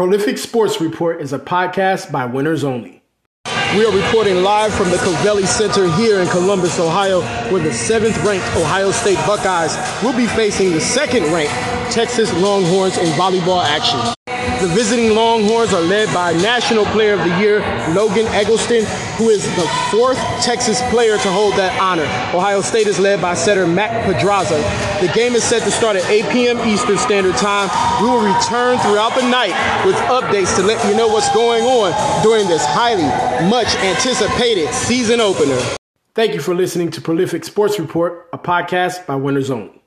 Prolific Sports Report is a podcast by Winners Only. We are reporting live from the Covelli Center here in Columbus, Ohio, where the seventh ranked Ohio State Buckeyes will be facing the second ranked Texas Longhorns in volleyball action. The visiting Longhorns are led by National Player of the Year Logan Eggleston, who is the fourth Texas player to hold that honor. Ohio State is led by setter Mac Podraza. The game is set to start at 8 p.m. Eastern Standard Time. We will return throughout the night with updates to let you know what's going on during this highly much anticipated season opener. Thank you for listening to Prolific Sports Report, a podcast by Winners Only.